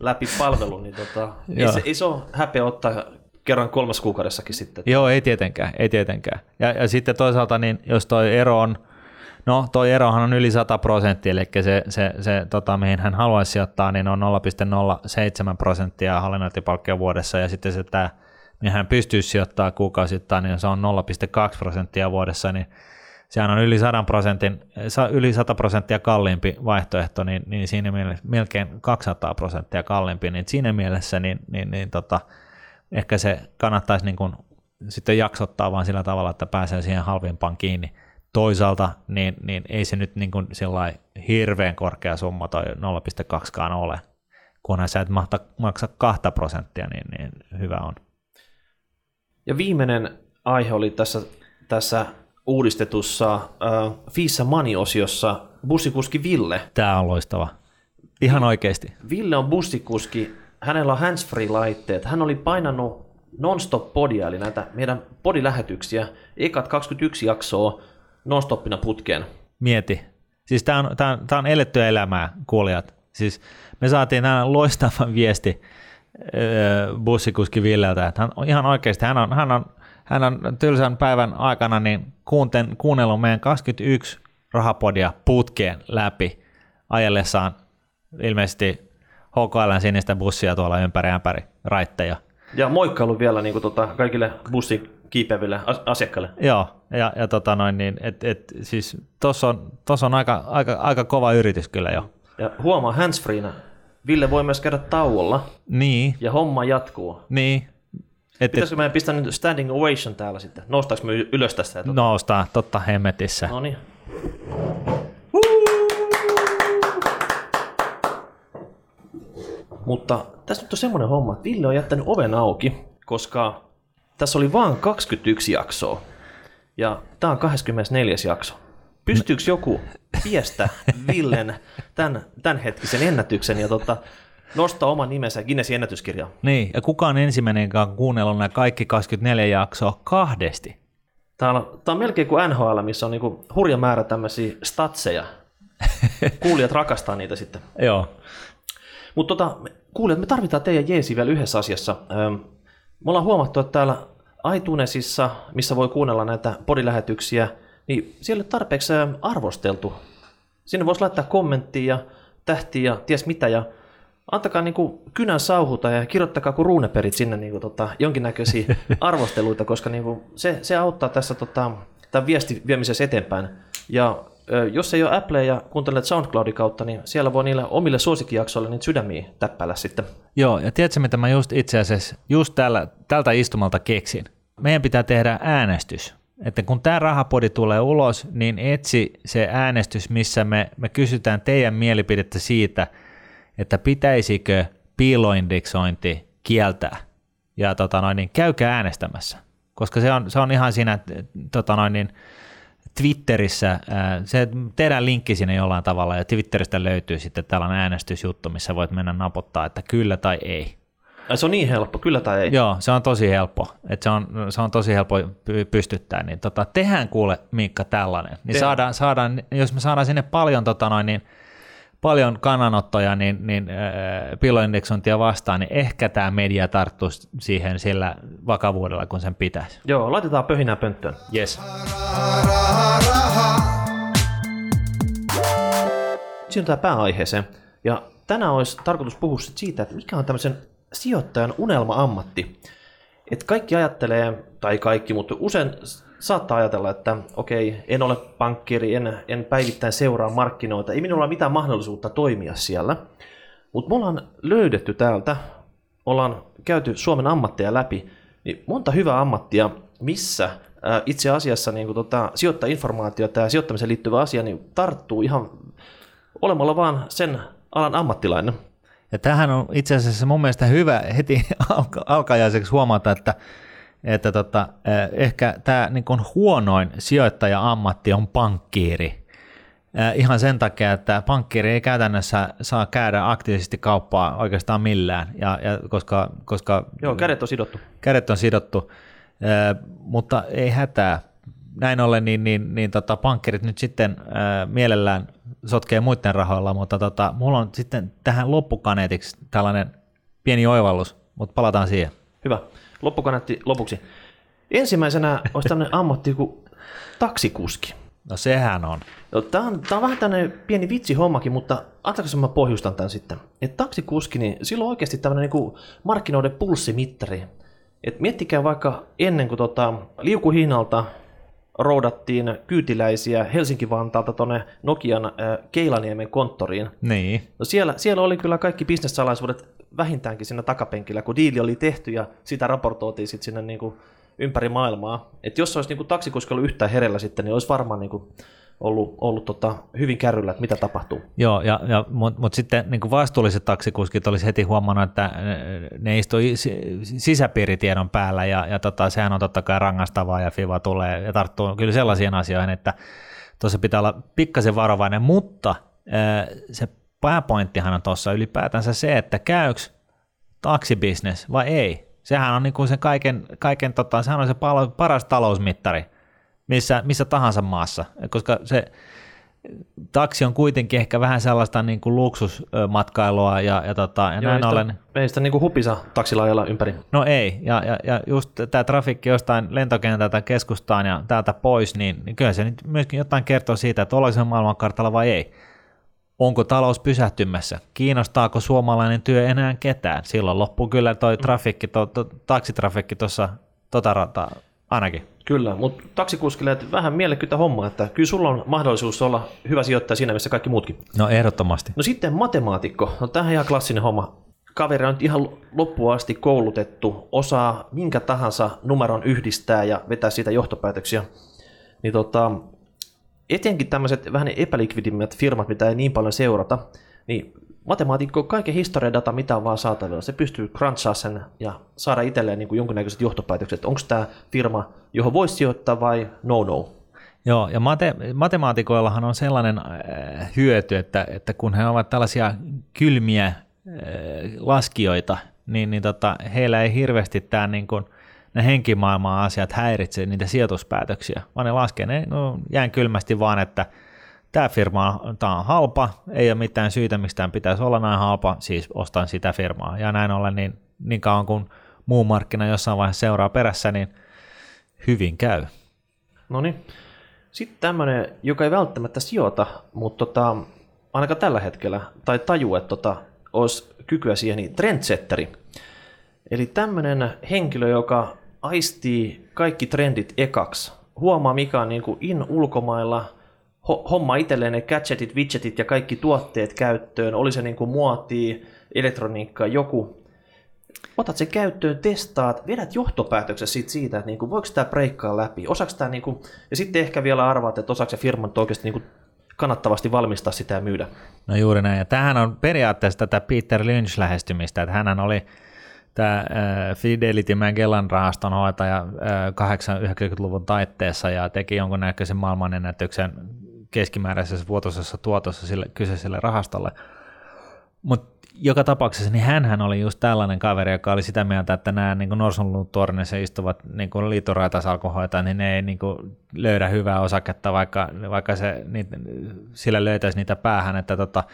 Speaker 2: läpi palvelun, niin tota, ei, se, ei se ole häpeä ottaa kerran kolmas kuukaudessakin sitten.
Speaker 1: Joo, ei tietenkään, ei tietenkään. Ja, ja sitten toisaalta, niin jos toi ero on, no toi erohan on yli 100 prosenttia, eli se, se, se tota, mihin hän haluaisi sijoittaa, niin on 0,07 prosenttia hallinnointipalkkia vuodessa, ja sitten se tämä, mihin hän pystyy sijoittamaan kuukausittain, niin se on 0,2 prosenttia vuodessa, niin sehän on yli 100 prosentin, yli 100 prosenttia kalliimpi vaihtoehto, niin, niin siinä mielessä melkein 200 prosenttia kalliimpi, niin siinä mielessä niin, niin, niin tota, ehkä se kannattaisi niin kuin sitten jaksottaa vaan sillä tavalla, että pääsee siihen halvimpaan kiinni. Toisaalta niin, niin ei se nyt niin kuin hirveän korkea summa toi 0,2kaan ole, kunhan sä et mahta, maksa 2 prosenttia, niin, niin hyvä on.
Speaker 2: Ja viimeinen aihe oli tässä, tässä uudistetussa äh, Fissa Money-osiossa bussikuski Ville.
Speaker 1: Tämä on loistava. Ihan oikeasti.
Speaker 2: Ville on bussikuski, hänellä on handsfree-laitteet. Hän oli painanut non-stop podia, eli näitä meidän podilähetyksiä, ekat 21 jaksoa non-stoppina putkeen.
Speaker 1: Mieti. Siis tämä on, tää on, tää on elettyä elämää, kuulijat. Siis me saatiin nämä loistavan viesti bussikuski Villeltä, että hän on ihan oikeasti, hän on, hän on hän on tylsän päivän aikana niin kuunten, kuunnellut meidän 21 rahapodia putkeen läpi ajellessaan ilmeisesti HKL sinistä bussia tuolla ympäri ämpäri raitteja.
Speaker 2: Ja moikkailu vielä niin kuin tota, kaikille bussin kiipeville asiakkaille.
Speaker 1: Joo, ja, ja tota noin, niin, et, et, siis tuossa on, tossa on aika, aika, aika, kova yritys kyllä jo.
Speaker 2: Ja huomaa handsfreena, Ville voi myös käydä tauolla.
Speaker 1: Niin.
Speaker 2: Ja homma jatkuu.
Speaker 1: Niin,
Speaker 2: et, Pitäisikö meidän pistää nyt standing ovation täällä sitten? Noustaanko me ylös tästä?
Speaker 1: Tuota? Noustaan, totta hemmetissä.
Speaker 2: No niin. Mutta tässä nyt on semmoinen homma, että Ville on jättänyt oven auki, koska tässä oli vain 21 jaksoa. Ja tämä on 24. jakso. Pystyykö joku [LAUGHS] piestä Villen tämän, tämänhetkisen ennätyksen ja tota, nostaa oman nimensä Guinnessin ennätyskirjaan.
Speaker 1: Niin, ja kuka on ensimmäinen kuunnellut nämä kaikki 24 jaksoa kahdesti?
Speaker 2: Tämä on, tämä on melkein kuin NHL, missä on niin hurja määrä tämmöisiä statseja. [LAUGHS] Kuulijat rakastaa niitä sitten.
Speaker 1: Joo.
Speaker 2: Mutta tota, kuulijat, me tarvitaan teidän jeesi vielä yhdessä asiassa. Me ollaan huomattu, että täällä iTunesissa, missä voi kuunnella näitä podilähetyksiä, niin siellä on tarpeeksi arvosteltu. Sinne voisi laittaa kommenttia tähtiä ja ties mitä. Ja antakaa niin kuin kynän sauhuta ja kirjoittakaa kuin ruuneperit sinne niin kuin tota, jonkinnäköisiä [LAUGHS] arvosteluita, koska niin kuin se, se auttaa tässä tota, tämän viesti viemisessä eteenpäin. Ja jos ei ole Apple ja kuuntelet SoundCloudin kautta, niin siellä voi niille omille suosikkijaksoille niitä sydämiä täppäillä sitten.
Speaker 1: Joo, ja tiedätkö mitä mä just itse asiassa just tällä, tältä istumalta keksin? Meidän pitää tehdä äänestys. Että kun tämä rahapodi tulee ulos, niin etsi se äänestys, missä me, me kysytään teidän mielipidettä siitä – että pitäisikö piiloindeksointi kieltää. Ja tota noin, niin käykää äänestämässä, koska se on, se on ihan siinä tota noin, niin Twitterissä, se tehdään linkki sinne jollain tavalla ja Twitteristä löytyy sitten tällainen äänestysjuttu, missä voit mennä napottaa, että kyllä tai ei.
Speaker 2: Se on niin helppo, kyllä tai ei.
Speaker 1: Joo, se on tosi helppo. että se, on, se on tosi helppo pystyttää. Niin tota, tehdään kuule Miikka tällainen. Niin saadaan, saadaan, jos me saadaan sinne paljon tota noin, niin paljon kannanottoja niin, niin äh, piloindeksointia vastaan, niin ehkä tämä media tarttuu siihen sillä vakavuudella, kun sen pitäisi.
Speaker 2: Joo, laitetaan pöhinää pönttöön.
Speaker 1: Yes.
Speaker 2: Siirrytään pääaiheeseen. Ja tänään olisi tarkoitus puhua siitä, että mikä on tämmöisen sijoittajan unelma-ammatti. että kaikki ajattelee, tai kaikki, mutta usein saattaa ajatella, että okei, en ole pankkiri, en, en päivittäin seuraa markkinoita, ei minulla ole mitään mahdollisuutta toimia siellä. Mutta me ollaan löydetty täältä, ollaan käyty Suomen ammatteja läpi, niin monta hyvää ammattia, missä ää, itse asiassa niin tota, sijoittaa informaatiota ja sijoittamiseen liittyvä asia niin tarttuu ihan olemalla vaan sen alan ammattilainen.
Speaker 1: Ja tähän on itse asiassa mun mielestä hyvä heti [LAUGHS] alka- alkajaiseksi huomata, että, että tota, eh, ehkä tämä niin kuin huonoin sijoittaja-ammatti on pankkiiri. Eh, Ihan sen takia, että pankkiiri ei käytännössä saa käydä aktiivisesti kauppaa oikeastaan millään, ja, ja koska, koska
Speaker 2: Joo, kädet on sidottu.
Speaker 1: kädet on sidottu, eh, mutta ei hätää. Näin ollen niin, niin, niin tota, pankkirit nyt sitten mielellään sotkee muiden rahoilla, mutta tota, mulla on sitten tähän loppukaneetiksi tällainen pieni oivallus, mutta palataan siihen.
Speaker 2: Hyvä. Loppukaneetti lopuksi. Ensimmäisenä olisi tämmöinen ammatti kuin taksikuski.
Speaker 1: No sehän on.
Speaker 2: No, Tämä on, tää on vähän tämmöinen pieni vitsihommakin, mutta antaako mä pohjustan tämän sitten. Et taksikuski, niin sillä on oikeasti tämmöinen niin markkinoiden pulssimittari. Et miettikää vaikka ennen kuin tota, liukuhihnalta roudattiin kyytiläisiä Helsinki-Vantaalta tuonne Nokian äh, Keilaniemen konttoriin.
Speaker 1: Niin.
Speaker 2: No siellä, siellä oli kyllä kaikki bisnessalaisuudet vähintäänkin siinä takapenkillä, kun diili oli tehty ja sitä raportoitiin sitten sinne niin kuin ympäri maailmaa. Et jos olisi niin kuin taksikuski ollut yhtään herellä sitten, niin olisi varmaan niin kuin ollut, ollut tota, hyvin kärryllä, että mitä tapahtuu.
Speaker 1: Joo, ja, ja, mutta mut sitten niin kuin vastuulliset taksikuskit olisi heti huomannut, että ne istui sisäpiiritiedon päällä ja, ja tota, sehän on totta kai rangastavaa ja FIVA tulee ja tarttuu kyllä sellaisiin asioihin, että tuossa pitää olla pikkasen varovainen, mutta se pääpointtihan on tuossa ylipäätänsä se, että käyks taksibisnes vai ei. Sehän on niin kuin se kaiken, kaiken tota, sehän on se palo, paras talousmittari missä, missä tahansa maassa, koska se taksi on kuitenkin ehkä vähän sellaista niin kuin luksusmatkailua ja, ja, tota, ja
Speaker 2: Joo,
Speaker 1: näin
Speaker 2: ei
Speaker 1: ollen.
Speaker 2: Sitä, ei sitä niin kuin hupisa taksilla ajalla ympäri.
Speaker 1: No ei, ja, ja, ja just tämä trafikki jostain lentokentältä keskustaan ja täältä pois, niin, niin kyllä se nyt myöskin jotain kertoo siitä, että ollaanko se maailmankartalla vai ei. Onko talous pysähtymässä? Kiinnostaako suomalainen työ enää ketään? Silloin loppuu kyllä toi trafikki, to, to, taksitrafikki tuossa tota rataa ainakin.
Speaker 2: Kyllä, mutta taksikuskille vähän mielekkyttä hommaa, että kyllä sulla on mahdollisuus olla hyvä sijoittaja siinä, missä kaikki muutkin.
Speaker 1: No ehdottomasti.
Speaker 2: No sitten matemaatikko, no tämähän ihan klassinen homma. Kaveri on nyt ihan loppuun asti koulutettu, osaa minkä tahansa numeron yhdistää ja vetää siitä johtopäätöksiä. Niin tota, etenkin tämmöiset vähän epälikvidimmät firmat, mitä ei niin paljon seurata, niin matemaatikko kaiken historiadata, mitä on vaan saatavilla, se pystyy crunchaa sen ja saada itselleen niin kuin jonkinnäköiset johtopäätökset, onko tämä firma, johon voisi sijoittaa vai no no.
Speaker 1: Joo, ja mate- matemaatikoillahan on sellainen äh, hyöty, että, että kun he ovat tällaisia kylmiä äh, laskijoita, niin, niin tota, heillä ei hirveästi tämä niin kuin, ne henkimaailman asiat häiritse niitä sijoituspäätöksiä, vaan ne laskee ne no, jään kylmästi vaan, että tämä firma tämä on halpa, ei ole mitään syytä, miksi tämän pitäisi olla näin halpa, siis ostan sitä firmaa. Ja näin ollen, niin, niin kauan kuin muu markkina jossain vaiheessa seuraa perässä, niin hyvin käy.
Speaker 2: No niin. Sitten tämmöinen, joka ei välttämättä sijoita, mutta tota, ainakaan tällä hetkellä, tai taju, että tota, olisi kykyä siihen, niin trendsetteri. Eli tämmöinen henkilö, joka aistii kaikki trendit ekaksi, huomaa mikä on niin kuin in ulkomailla, ho- homma itselleen ne gadgetit, widgetit ja kaikki tuotteet käyttöön, oli se niin kuin muotia, elektroniikkaa, joku. Otat sen käyttöön, testaat, vedät johtopäätöksen siitä, siitä että niin kuin, voiko tämä breikkaa läpi, osaako tämä, niin kuin, ja sitten ehkä vielä arvaat, että osaako se firman oikeasti niin kuin, kannattavasti valmistaa sitä ja myydä.
Speaker 1: No juuri näin. Ja tämähän on periaatteessa tätä Peter Lynch-lähestymistä, että hän oli tämä Fidelity Magellan rahaston hoitaja 80-90-luvun taitteessa ja teki jonkunnäköisen maailmanennätyksen keskimääräisessä vuotuisessa tuotossa sille kyseiselle rahastolle. Mutta joka tapauksessa niin hänhän oli just tällainen kaveri, joka oli sitä mieltä, että nämä niin norsunluutornissa istuvat niin liitoraitas niin ne ei niin kuin, löydä hyvää osaketta, vaikka, vaikka se, niitä, sillä löytäisi niitä päähän, että tota,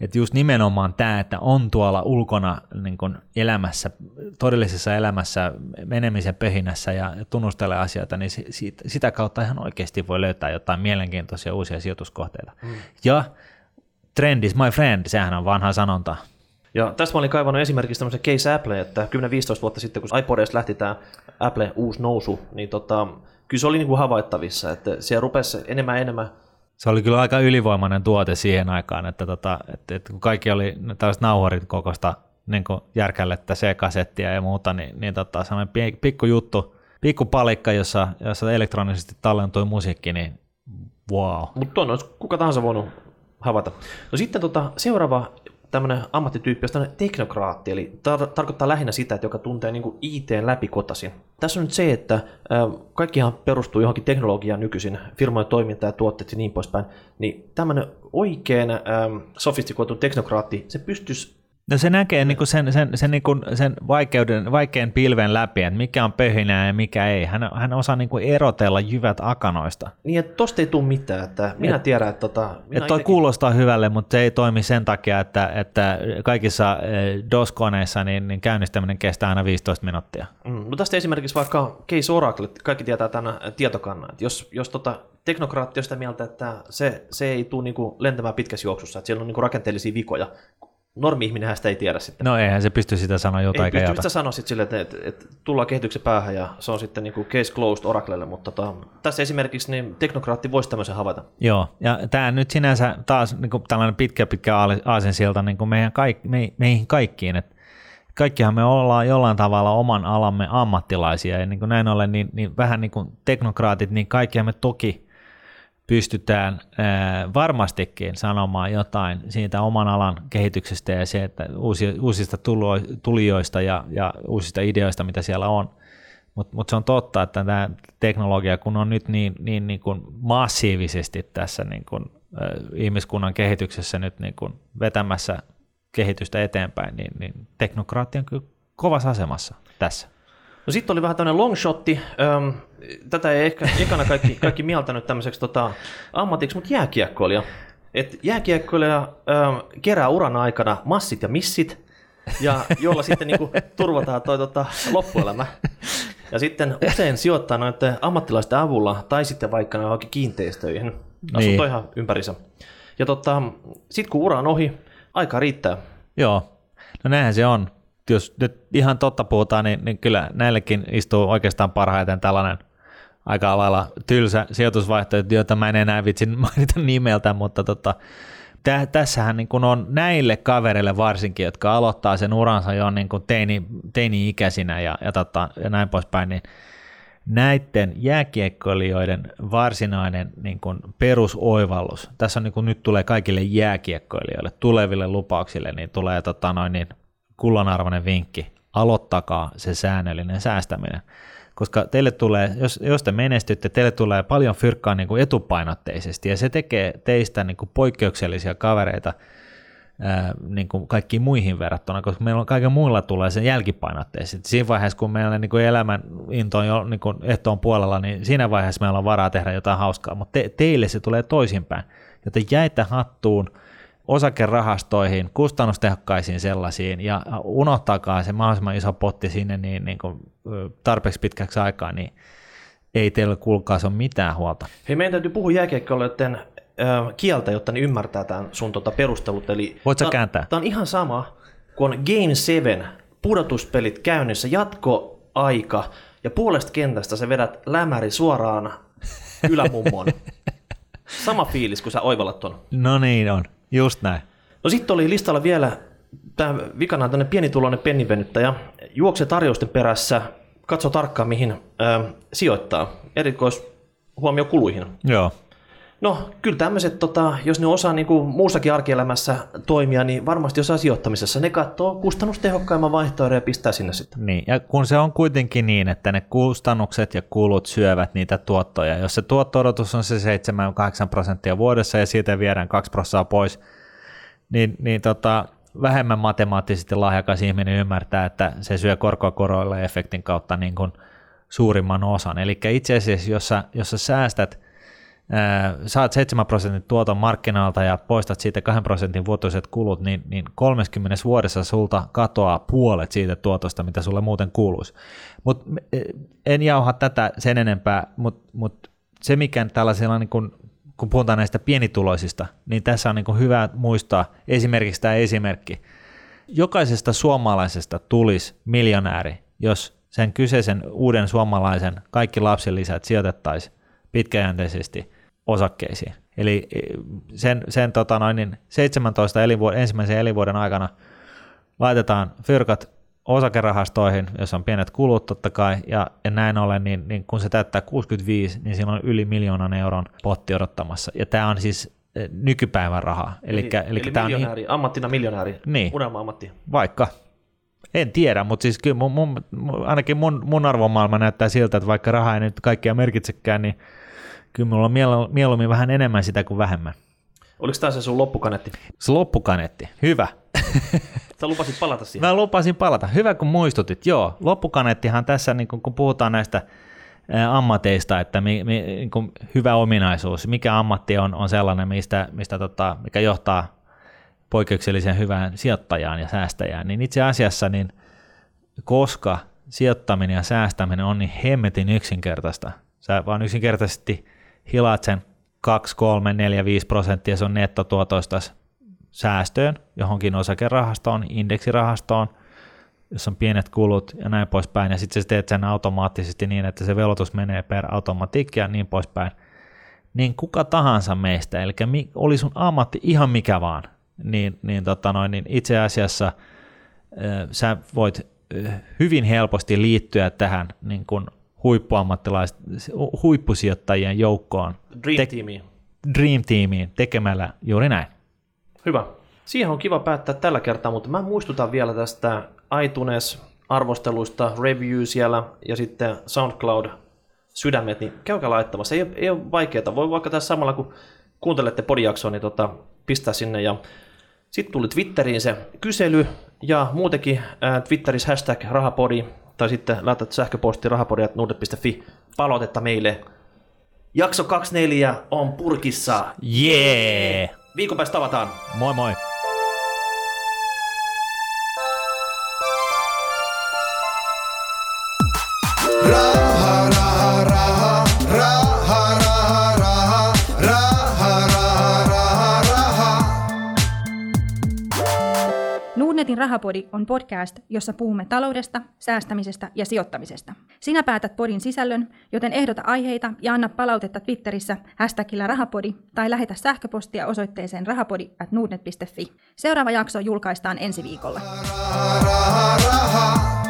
Speaker 1: että just nimenomaan tämä, että on tuolla ulkona niin kuin elämässä, todellisessa elämässä, menemisen pöhinässä ja tunnustelee asioita, niin siitä, sitä kautta ihan oikeasti voi löytää jotain mielenkiintoisia uusia sijoituskohteita. Mm. Ja trend is my friend, sehän on vanha sanonta.
Speaker 2: Ja tässä mä olin kaivannut esimerkiksi tämmöisen case Apple, että 10-15 vuotta sitten, kun iPodista lähti tämä Apple uusi nousu, niin tota, kyllä se oli niin kuin havaittavissa, että siellä rupesi enemmän enemmän
Speaker 1: se oli kyllä aika ylivoimainen tuote siihen aikaan, että, tota, että, että kun kaikki oli tällaiset nauharit kokosta niin järkällettä, C-kasettia ja muuta, niin, niin tota, sellainen pikku juttu, pikku palikka, jossa, jossa elektronisesti tallentui musiikki, niin wow.
Speaker 2: Mutta olisi kuka tahansa voinut havaita. No sitten tota, seuraava tämmöinen ammattityyppi on teknokraatti, eli tar- tarkoittaa lähinnä sitä, että joka tuntee niin IT läpikotasin. Tässä on nyt se, että äh, kaikkihan perustuu johonkin teknologiaan nykyisin, firmojen toiminta ja tuotteet ja niin poispäin, niin tämmöinen oikein ähm, sofistikoitu teknokraatti, se pystyisi
Speaker 1: No se näkee niin kuin sen, sen, sen, niin kuin sen vaikeuden, vaikean pilven läpi, että mikä on pöhinää ja mikä ei. Hän, hän osaa niin kuin erotella jyvät akanoista.
Speaker 2: Niin, että tosta ei tule mitään. Että minä et, tiedän, että... Tota,
Speaker 1: minä että toi itekin... kuulostaa hyvälle, mutta se ei toimi sen takia, että, että kaikissa eh, DOS-koneissa niin, niin käynnistäminen kestää aina 15 minuuttia.
Speaker 2: Mm, no tästä esimerkiksi vaikka Case Oracle, kaikki tietää tämän tietokannan. Että jos, jos tota, teknokraatti on sitä mieltä, että se, se ei tule niin lentämään pitkässä juoksussa, että siellä on niin rakenteellisia vikoja, normi-ihminenhän sitä ei tiedä sitten.
Speaker 1: No eihän se pysty sitä sanoa jotain.
Speaker 2: Ei pysty sitä sanoa sitten silleen, että, että, että, tullaan kehityksen päähän ja se on sitten niin kuin case closed Oraclelle, mutta tota, tässä esimerkiksi niin teknokraatti voisi tämmöisen havaita.
Speaker 1: Joo, ja tämä nyt sinänsä taas niin kuin tällainen pitkä pitkä aasensilta niin kuin meidän kaik, me, meihin kaikkiin, että kaikkihan me ollaan jollain tavalla oman alamme ammattilaisia ja niin kuin näin ollen niin, niin vähän niin kuin teknokraatit, niin kaikkihan me toki pystytään varmastikin sanomaan jotain siitä oman alan kehityksestä ja se, että uusista tulijoista ja, ja uusista ideoista, mitä siellä on. Mutta mut se on totta, että tämä teknologia, kun on nyt niin, niin, niin kuin massiivisesti tässä niin kuin, äh, ihmiskunnan kehityksessä nyt niin kuin vetämässä kehitystä eteenpäin, niin, niin teknokraatti on kyllä kovassa asemassa tässä.
Speaker 2: No sitten oli vähän tämmöinen longshotti. Öm, tätä ei ehkä ekana kaikki, [LAUGHS] kaikki mieltänyt tämmöiseksi tota, ammatiksi, mutta jääkiekkoilija. Et jääkiekkoilija öm, kerää uran aikana massit ja missit, ja jolla sitten niinku turvataan toi tota, loppuelämä. Ja sitten usein sijoittaa noiden ammattilaisten avulla, tai sitten vaikka johonkin kiinteistöihin. Asunto niin. ihan ympärissä. Ja tota, sitten kun ura on ohi, aika riittää.
Speaker 1: Joo, no näinhän se on jos nyt ihan totta puhutaan, niin, niin kyllä näillekin istuu oikeastaan parhaiten tällainen aika lailla tylsä sijoitusvaihtoehto, jota mä en enää vitsin mainita nimeltä, mutta tota, tä, tässähän niin kun on näille kavereille varsinkin, jotka aloittaa sen uransa jo niin kuin teini, teini-ikäisinä ja, ja, tota, ja näin poispäin, niin näiden jääkiekkoilijoiden varsinainen niin kuin perusoivallus, tässä on niin kuin nyt tulee kaikille jääkiekkoilijoille, tuleville lupauksille, niin tulee tota noin, niin kullanarvoinen vinkki, aloittakaa se säännöllinen säästäminen. Koska teille tulee, jos, jos te menestytte, teille tulee paljon fyrkkaa niin kuin etupainotteisesti ja se tekee teistä niin kuin poikkeuksellisia kavereita ää, niin kuin kaikkiin muihin verrattuna, koska meillä on kaiken muilla tulee sen jälkipainotteisesti. Siinä vaiheessa, kun meillä niin kuin elämän into on jo niin kuin ehtoon puolella, niin siinä vaiheessa meillä on varaa tehdä jotain hauskaa, mutta te, teille se tulee toisinpäin. Joten jäitä hattuun – osakerahastoihin, kustannustehokkaisiin sellaisiin ja unohtakaa se mahdollisimman iso potti sinne niin, niin kuin tarpeeksi pitkäksi aikaa, niin ei teillä kuulkaa se ole mitään huolta.
Speaker 2: Hei, meidän täytyy puhua jääkiekkoilijoiden kieltä, jotta ne ymmärtää tämän sun tota perustelut. Eli
Speaker 1: Voit sä kääntää?
Speaker 2: Tämä on ihan sama, kun on Game 7, pudotuspelit käynnissä, jatkoaika, ja puolesta kentästä sä vedät lämäri suoraan [LAUGHS] ylämummon. Sama fiilis, kun sä oivallat ton.
Speaker 1: No niin on. Just näin.
Speaker 2: No sitten oli listalla vielä tämä vikana on tämmöinen pienituloinen pennivenyttäjä. Juokse tarjousten perässä, katso tarkkaan mihin ö, sijoittaa. Erikois huomio kuluihin.
Speaker 1: Joo.
Speaker 2: No, kyllä tämmöiset, tota, jos ne osaa niin kuin muussakin arkielämässä toimia, niin varmasti osaa sijoittamisessa. Ne katsoo kustannustehokkaimman vaihtoehdon ja pistää sinne sitten.
Speaker 1: Niin, ja kun se on kuitenkin niin, että ne kustannukset ja kulut syövät niitä tuottoja. Jos se tuotto-odotus on se 7-8 prosenttia vuodessa ja siitä viedään 2 prosenttia pois, niin, niin tota, vähemmän matemaattisesti lahjakas ihminen ymmärtää, että se syö korkokoroille efektin kautta niin kuin suurimman osan. Eli itse asiassa, jos sä, jos sä säästät – saat 7 prosentin tuoton markkinaalta ja poistat siitä 2 prosentin vuotuiset kulut, niin, niin 30 vuodessa sulta katoaa puolet siitä tuotosta, mitä sulle muuten kuuluisi. Mut e, en jauha tätä sen enempää, mutta mut se mikä tällaisella, niin kun, kun puhutaan näistä pienituloisista, niin tässä on niin hyvä muistaa esimerkiksi tämä esimerkki, jokaisesta suomalaisesta tulisi miljonääri, jos sen kyseisen uuden suomalaisen kaikki lapsilisät sijoitettaisiin pitkäjänteisesti osakkeisiin. Eli e, sen, sen tota noin, niin 17 elinvuoden, ensimmäisen elinvuoden aikana laitetaan fyrkat osakerahastoihin, jos on pienet kulut totta kai, ja, ja näin ollen, niin, niin kun se täyttää 65, niin siinä on yli miljoonan euron potti odottamassa. Ja tämä on siis e, nykypäivän rahaa.
Speaker 2: Elikkä, eli, eli tämä miljonääri, on, ammattina miljonääri, niin, unelma-ammatti.
Speaker 1: Vaikka, en tiedä, mutta siis kyllä mun, mun, ainakin mun, mun arvomaailma näyttää siltä, että vaikka raha ei nyt kaikkea merkitsekään, niin kyllä mulla on mieluummin vähän enemmän sitä kuin vähemmän.
Speaker 2: Oliko tämä se sun loppukanetti?
Speaker 1: Se loppukanetti, hyvä. [LAUGHS]
Speaker 2: Sä lupasit palata siihen.
Speaker 1: Mä lupasin palata. Hyvä kun muistutit, joo. Loppukanettihan tässä, niin kun, kun puhutaan näistä ammateista, että mi, mi, niin hyvä ominaisuus, mikä ammatti on, on sellainen, mistä, mistä tota, mikä johtaa poikkeuksellisen hyvään sijoittajaan ja säästäjään, niin itse asiassa niin koska sijoittaminen ja säästäminen on niin hemmetin yksinkertaista, sä vaan yksinkertaisesti hilaat sen 2, 3, 4, 5 prosenttia sun nettotuotoista säästöön johonkin osakerahastoon, indeksirahastoon, jossa on pienet kulut ja näin poispäin, ja sitten sä teet sen automaattisesti niin, että se velotus menee per automatiikki ja niin poispäin, niin kuka tahansa meistä, eli oli sun ammatti ihan mikä vaan, niin, niin, tota noin, niin itse asiassa äh, sä voit hyvin helposti liittyä tähän niin kuin huippuammattilaiset, huippusijoittajien joukkoon.
Speaker 2: Dream Teamiin.
Speaker 1: Dream Teamiin tekemällä juuri näin.
Speaker 2: Hyvä. Siihen on kiva päättää tällä kertaa, mutta mä muistutan vielä tästä iTunes arvosteluista, review siellä ja sitten SoundCloud sydämet, niin käykää laittamassa. Ei, ei ole vaikeaa. Voi vaikka tässä samalla, kun kuuntelette podijaksoa, niin tota, pistää sinne. Ja sitten tuli Twitteriin se kysely ja muutenkin äh, Twitterissä hashtag rahapodi tai sitten laitat sähköposti rahapodi.nuudet.fi palautetta meille. Jakso 24 on purkissa.
Speaker 1: Jee! Yeah.
Speaker 2: Viikon päästä tavataan.
Speaker 1: Moi moi.
Speaker 3: Nuudnetin rahapodi on podcast, jossa puhumme taloudesta, säästämisestä ja sijoittamisesta. Sinä päätät podin sisällön, joten ehdota aiheita ja anna palautetta Twitterissä hashtagillä rahapodi tai lähetä sähköpostia osoitteeseen rahapodi at Seuraava jakso julkaistaan ensi viikolla. Raha, raha, raha.